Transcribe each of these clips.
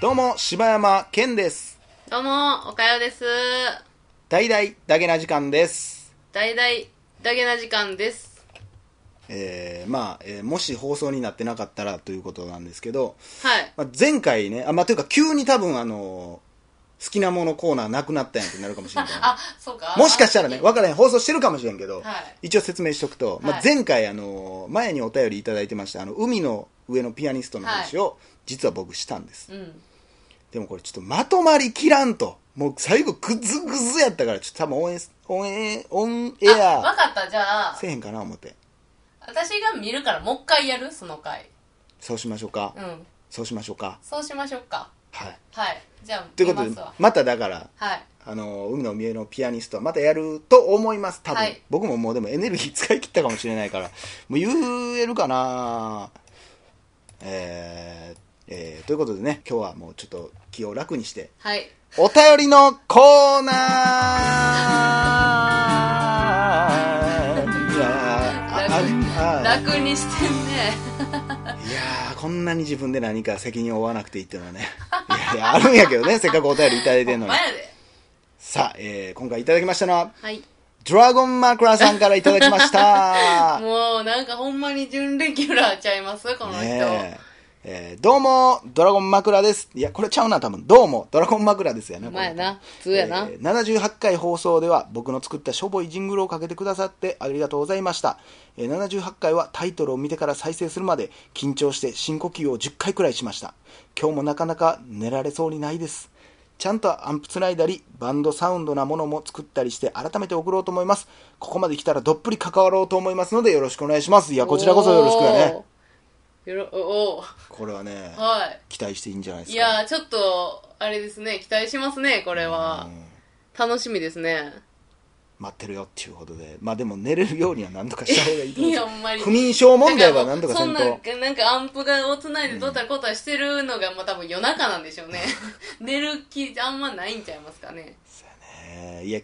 どうも、柴山健です。どうも、おかよです。大々だけな時間です。大々だけな時間です。えー、まあ、えーもし放送になってなかったらということなんですけど、はい。まあ、前回ね、あ、まあ、というか急に多分あの好きなものコーナーなくなったんやってなるかもしれない。あ、そうか。もしかしたらね、わわからへん、放送してるかもしれんけど、はい一応説明しとくと、まあ、はい前回、あの前にお便りいただいてました、あの、海の上のピアニストの話を、実は僕したんです。うん。でもこれちょっとまとまりきらんと。もう最後グズグズやったから、ちょっと多分オンエオンエオンエアかった。じゃあせ、えへんかな思って。私が見るからもう一回やる？その回。そうしましょうか。うん。そうしましょうか。そうしましょうか。はい。はい。じゃあ、ということで見ますわ、まただから、はい。あの、海の上のピアニストはまたやると思います、多分。はい僕ももうでもエネルギー使い切ったかもしれないから、もう言えるかなえー、えー、ということでね、今日はもうちょっと気を楽にして、はい。お便りのコーナー いや楽にしてんね。いやーこんなに自分で何か責任を負わなくていいっていうのはねいやいやあるんやけどねせっかくお便りいただいてんのに。さあ、えー今回いただきましたのははい。ドラゴンマクラさんからいただきました もう、なんかほんまに準レギュラーちゃいますこの人。ねええーどうも、ドラゴン枕です。いや、これちゃうな、多分。どうも、ドラゴン枕ですよね。ほんまやな普通やなえー78回放送では、僕の作ったしょぼいジングルをかけてくださってありがとうございました。えー78回はタイトルを見てから再生するまで、緊張して深呼吸を10回くらいしました。今日もなかなか寝られそうにないです。ちゃんとアンプつないだり、バンドサウンドなものも作ったりして、改めて送ろうと思います。ここまで来たらどっぷり関わろうと思いますので、よろしくお願いします。いや、こちらこそよろしくやね。よろ、おこれはね、ーはい。期待していいんじゃないですいか。やーちょっとあれですね期待しますねこれはうん楽しみですね待ってるよっていうことでまあでも寝れるようには何とかした方がいいと思いやんまに。不眠症問題は何とかせんと。そんななんかアンプがをつないでどうたらこうたらしてるのがまあ多分夜中なんでしょうね。寝る気あんまないんちゃいますかね。えーいや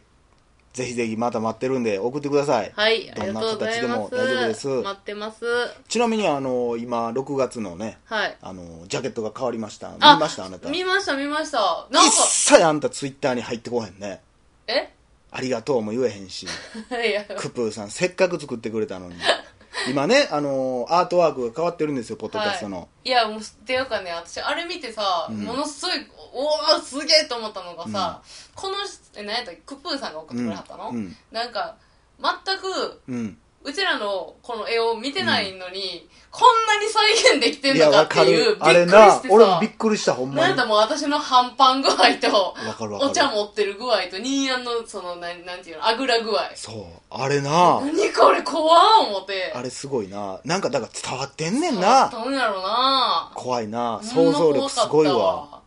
ぜひぜひまた待ってるんで送ってください。はいあどんなりがとうござ形でいます。も大丈夫です。待ってます。ちなみにあの今6月のねはい。あのジャケットが変わりました。見あましたあなた。見ました見ました。なん一か切あんたツイッターに入ってこへんね。え？ありがとうも言えへんし。クプーさんせっかく作ってくれたのに。今ねあのアートワークが変わってるんですよポッドキャストの、いやもうっていうかね。私あれ見てさ、ん。ものすごいおおすげえと思ったのがさ、このえ何やったっけ？クップーさんが送ってくれはったの、うん。うん。なんか全くうちらのこの絵を見てないのに、こんなに再現できてんのかっていうびっくりるあれして俺もびっくりしたほんまに。なんだもう私の半パン具合とわかるわかる。お茶持ってる具合とニーヤンのそのなんなんていうのあぐら具合。そう。あれな。何これ怖っ思って。あれすごいな。なんかだから伝わってんねんな。なんやろな。怖いな。想像力すごいわ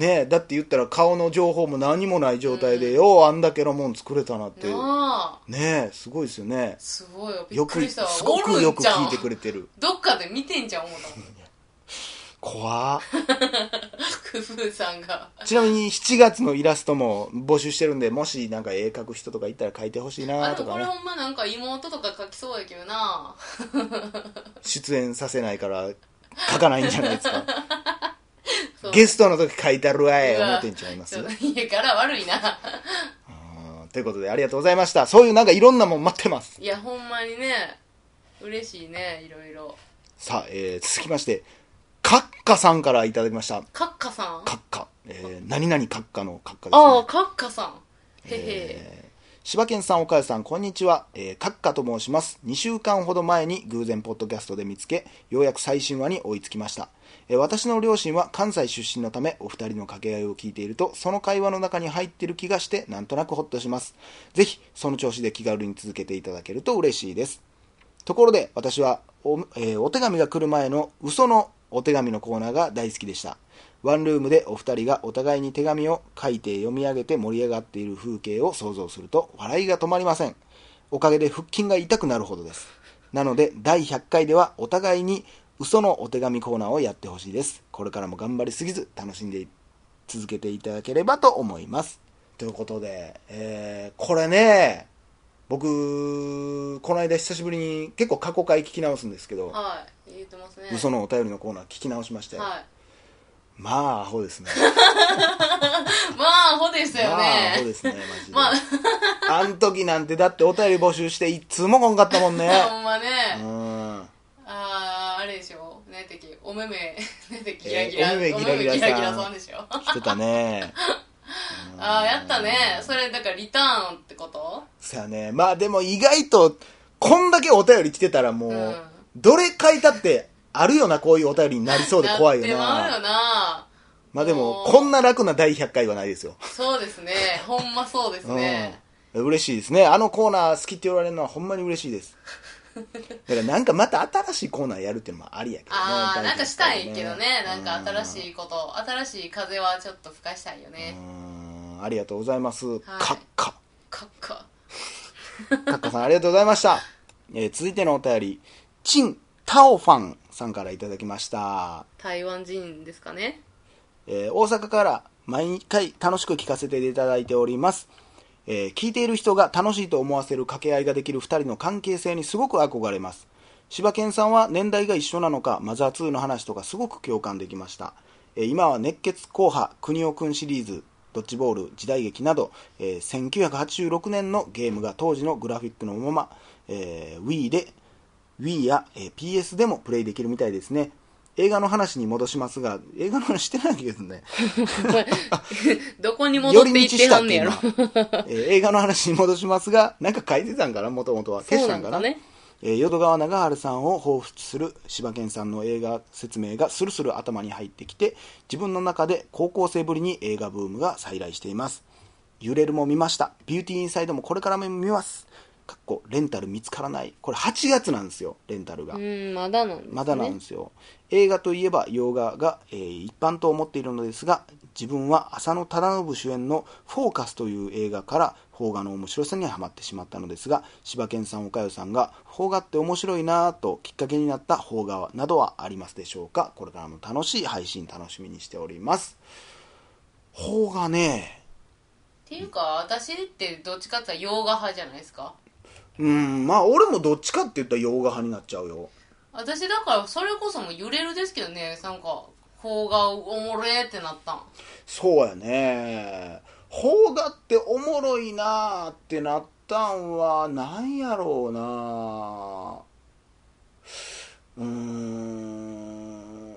ねえだって言ったら顔の情報も何もない状態で、ようあんだけのもん作れたなってねえすごいですよね。すごいよ。くくよく聞いてくれれてる。どっかで見てんじゃん思ったもん。怖っ。クフーさんが。ちなみに7月のイラストも募集してるんでもしなんか絵描く人とかいたら描いてほしいなとかね。ほんまなんか妹とか書きそうやけどな。出演させないから描かないんじゃないですか ゲストの時描いたるわえ思ってんちゃいます？家から悪いな。うんということでありがとうございました。そういうなんかいろんなもん待ってます。いやほんまにね嬉しいねいろいろ。さあ、えー続きましてカッカさんからいただきました。カッカさん？カッカ、えー何々カッカのカッカですね。ああカッカさん。へへ、えー柴犬さん、岡谷さん、こんにちは。えー、カッカと申します。2週間ほど前に偶然ポッドキャストで見つけ、ようやく最新話に追いつきました。え私の両親は関西出身のため、お二人の掛け合いを聞いていると、その会話の中に入っている気がして、なんとなくホッとします。ぜひ、その調子で気軽に続けていただけると嬉しいです。ところで、私はお,、えーお手紙が来る前の嘘のお手紙のコーナーが大好きでした。ワンルームでお二人がお互いに手紙を書いて読み上げて盛り上がっている風景を想像すると笑いが止まりません。おかげで腹筋が痛くなるほどです。なので、第100回ではお互いに嘘のお手紙コーナーをやってほしいです。これからも頑張りすぎず楽しんで続けていただければと思います。ということで、えー、これね、僕、この間久しぶりに結構過去回聞き直すんですけど、はい言ってますね。嘘のお便りのコーナー聞き直しましたよ。はい。まあアホですね。まあアホでしたよまあアねホですねマジで、まあ。あん時なんてだってお便り募集して一通も来んかったもんね。ほんまうねんあーあれでしょ何やったっけお目目 ギラギラ、えーお目目ギラギラさん。お目目ギラギラさんでしょ？来てたね。ああやったね。それだからリターンってこと？そやね。まあでも意外とこんだけお便り来てたらもう、うん。どれ書いたってあるよなこういうお便りになりそうで怖いよな。なよな。まあでもこんな楽な第100回はないですよ。そうですね。ほんまそうですね。うん。嬉しいですね。あのコーナー好きって言われるのはほんまに嬉しいですだからなんかまた新しいコーナーやるっていうのもありやけどねああなんかしたいけどね。うんなんか新しいこと新しい風はちょっと吹かしたいよね。うん。ありがとうございます、カッカ。カッカ。カッカさんありがとうございました、えー続いてのお便りチン・タオファンさんからいただきました。台湾人ですかね。えー大阪から毎回楽しく聞かせていただいております、えー聞いている人が楽しいと思わせる掛け合いができる2人の関係性にすごく憧れます。柴犬さんは年代が一緒なのかマザー2の話とかすごく共感できました、えー今は熱血硬派国尾くんシリーズドッジボール時代劇など、えー1986年のゲームが当時のグラフィックのまま、えー Wii で Wii や、えー PS でもプレイできるみたいですね。映画の話に戻しますが映画の話してないけどね。どこに戻っていってはんねやろ。えー映画の話に戻しますがなんか書いてたんかなもともとは消したんかな。ねえー淀川長春さんを彷彿する柴犬さんの映画説明がスルスル頭に入ってきて自分の中で高校生ぶりに映画ブームが再来しています。揺れるも見ました。ビューティーインサイドもこれからも見ますかっこレンタル見つからない。これ8月なんですよレンタルが。うんまだなんですね。まだなんですよ。映画といえば洋画が、えー一般と思っているのですが自分は浅野忠信主演の「フォーカス」という映画から邦画の面白さにはまってしまったのですが柴犬さん岡代さんが邦画って面白いなぁときっかけになった邦画などはありますでしょうか？これからも楽しい配信楽しみにしております。邦画ね。っていうか私ってどっちかって言ったら洋画派じゃないですか？うん。まあ俺もどっちかって言ったら洋画派になっちゃうよ。私だからそれこそもう揺れるですけどね。なんか邦画おもれーってなったん。そうやね。邦画っておもろいなーってなったんはなんやろうなうーん。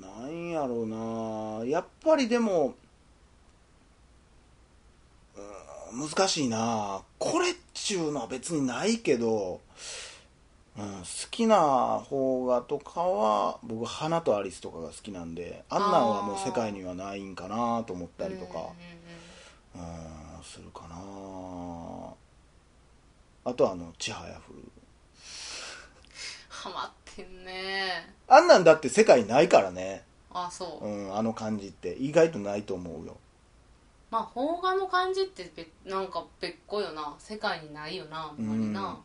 なんやろうなやっぱりでもうーん難しいな。これっちゅうのは別にないけど、うん、好きな邦画とかは僕「花とアリス」とかが好きなんであんなんはもう世界にはないんかなと思ったりとかするかな。あとはあの「ちはやふるハマってんね」あんなんだって世界にないからね、あそう、うん、あの感じって。意外とないと思うよまあ邦画の感じってべなんか別個よな。世界にないよなあんまりな。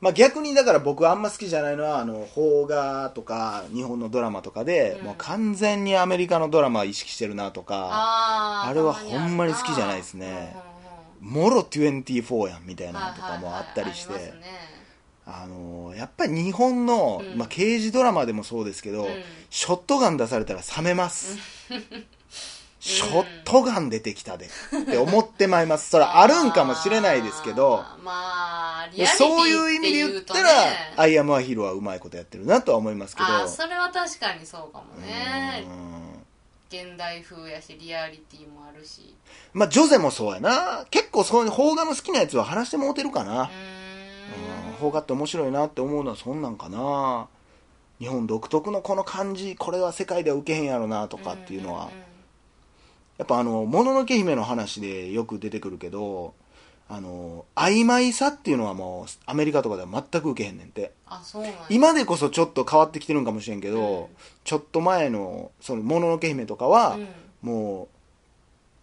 まあ逆にだから僕あんま好きじゃないのはあの邦画とか日本のドラマとかで、うん。もう完全にアメリカのドラマ意識してるなとかあれはほんまに好きじゃないですね。うんうんうんもろ24やんみたいなのとかはいはいはいもあったりして、ありますね。あのやっぱり日本の、うん。まあ、刑事ドラマでもそうですけど、うん。ショットガン出されたら冷めます、ショットガン出てきたでって思ってまいります。それはあるんかもしれないですけど。まあリアリティそういう意味で言ったら、アイアムアヒーローはうまいことやってるなとは思いますけど。それは確かにそうかもね。うん。現代風やしリアリティもあるし。まあジョゼもそうやな。結構そういう邦画の好きなやつは話してもうてるかな、邦画って面白いなって思うのはそんなんかな。日本独特のこの感じこれは世界では受けへんやろなとかっていうのは、んんんやっぱあの「もののけ姫」の話でよく出てくるけどあの曖昧さっていうのはもうアメリカとかでは全く受けへんねんて。あそうなんや。今でこそちょっと変わってきてるんかもしれんけど、うん。ちょっと前の「そのもののけ姫」とかは、うん。もう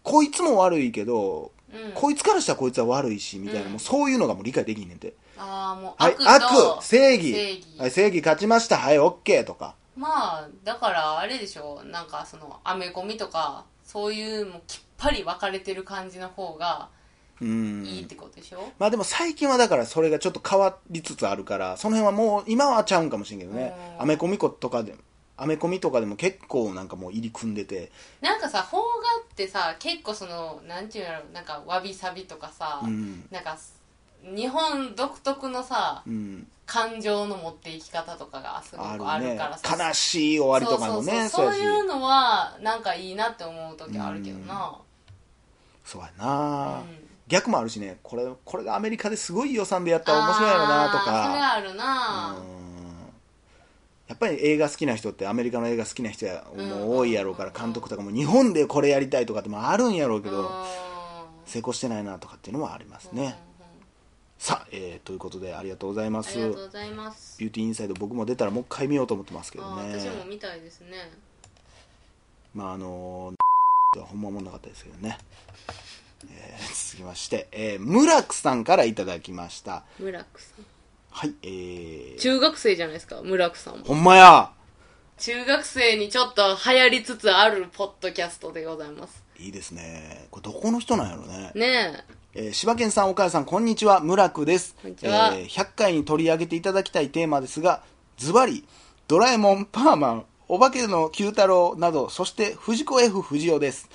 こいつも悪いけど、うん。こいつからしたらこいつは悪いしみたいな、うん。もうそういうのがもう理解できんねんて、ああもうはい悪と悪正義。正義。はい、正義勝ちました。はいオッケーとかまあだからあれでしょ。なんかそのアメコミとかそういうもうきっぱり分かれてる感じの方がうん。いいってことでしょ、まあでも最近はだからそれがちょっと変わりつつあるからその辺はもう今はちゃうんかもしれんけどね。うん。アメコミコとかでアメコミとかでも結構なんかもう入り組んでて。なんかさ邦画ってさ結構そのなんていうんやろなんかわびさびとかさ、うん。なんか日本独特のさうん。感情の持っていき方とかがすごくああるからさ。悲しい終わりとかのねそういうのはなんかいいなって思う時あるけどな。そうやな、うん。逆もあるしね。これこれがアメリカですごい予算でやったら面白いやろなとあーそれかあるな。うん。やっぱり映画好きな人ってアメリカの映画好きな人やもう多いやろうからうん。監督とかも日本でこれやりたいとかってもあるんやろうけどうん。成功してないなとかっていうのもありますね、うんうんさあ、えーということでありがとうございます。ありがとうございます。ビューティーインサイド僕も出たらもう一回見ようと思ってますけどね。私も見たいですね。まああのー、はほんまもんなかったですけどね、えー続きまして、えー、ムラクさんからいただきました。村木さん。はいえー、中学生じゃないですか村木さんもほんまや。中学生にちょっと流行りつつあるポッドキャストでございます。いいですね。これどこの人なんやろね。ねえー、柴犬さん、岡谷さん、こんにちは。村久です。こんにちはえー100回に取り上げていただきたいテーマですが、ズバリ、ドラえもん、パーマン、お化けの九太郎など、そして藤子 F 不二雄です。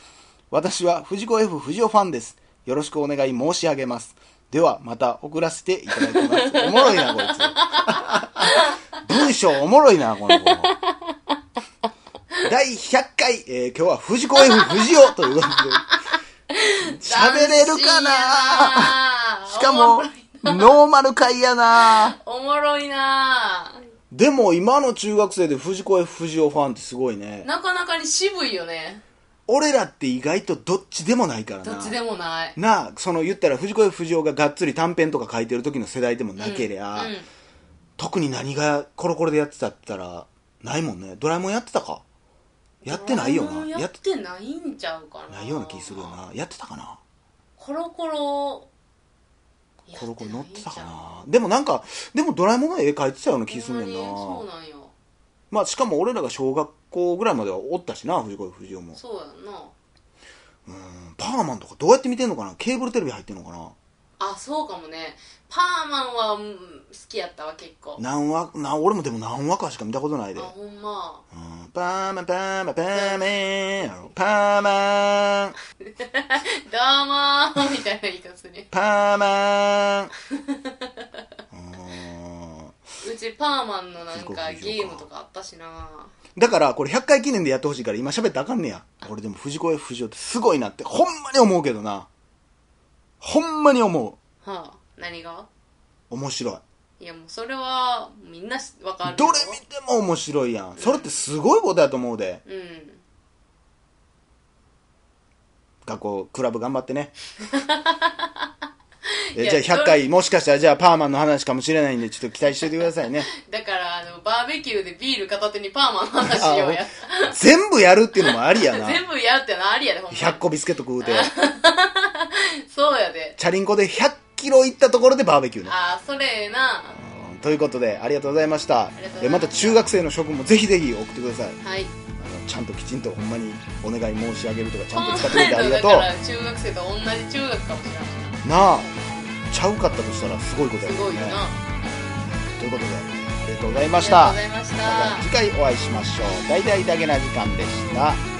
私は藤子 F 不二雄ファンです。よろしくお願い申し上げます。では、また送らせていただきます。おもろいな、こいつ。文章おもろいな、この子。第100回、えー今日は藤子 F 不二雄ということで、喋れるかな？しかも、ノーマル回やな。おもろいな。でも今の中学生で藤子 F 不二雄ファンってすごいね。なかなかに渋いよね。俺らって意外とどっちでもないからな。どっちでもない。なあ、その言ったら藤子 F 不二雄ががっつり短編とか書いてる時の世代でもなけりゃ、うん。特に何がコロコロでやってたって言ったら、ないもんね。ドラえもんやってたか？やってないよな。やってないんちゃうかな。ないような気するよな。やってたかな。コロコロ。コロコロ乗ってたかやな。でもなんか、でもドラえもんの絵描いてたような気すんねんな。そうなんよ。まあしかも俺らが小学校ぐらいまではおったしな藤子不二雄も。そうやんな。うんパーマンとかどうやって見てんのかな。ケーブルテレビ入ってんのかなあそうかもね。パーマンはうん好きやったわ結構。何話な俺もでも何話かしか見たことないで、あほんま。うん、パーマンパーマンパーマン。やろパーマン。どうもーみたいな言い方する。パーマン。うん。うちパーマンのなんかゲームとかあったしな。だからこれ100回記念でやってほしいから今喋ったらあかんねや。俺でも藤子 F 不二雄ってすごいなってほんまに思うけどなほんまに思う。はあ何が？面白い。いやもうそれはみんなしわかるよ。どれ見ても面白いやん。それってすごいことやと思うで。うん。学校クラブ頑張ってね。えじゃあ100回もしかしたらじゃあパーマンの話かもしれないんでちょっと期待しておいてくださいね。だからあのバーベキューでビール片手にパーマンの話しようや。全部やるっていうのもありやな。全部やるってのありやでほんま100個ビスケット食うてチャリンコで100キロ行ったところでバーベキューね。ああそれええな。うん。ということでありがとうございました。ままた中学生の諸君もぜひぜひ送ってください。はい。あのちゃんときちんとほんまにお願い申し上げるとかちゃんと考使ってくれてありがとうだから中学生と同じ中学かもしれないな。あちゃうかったとしたらすごいことやね。すごいよな。ということでありがとうございまありがとうしたございました。また次回お会いしましょう。大々だけな時間でした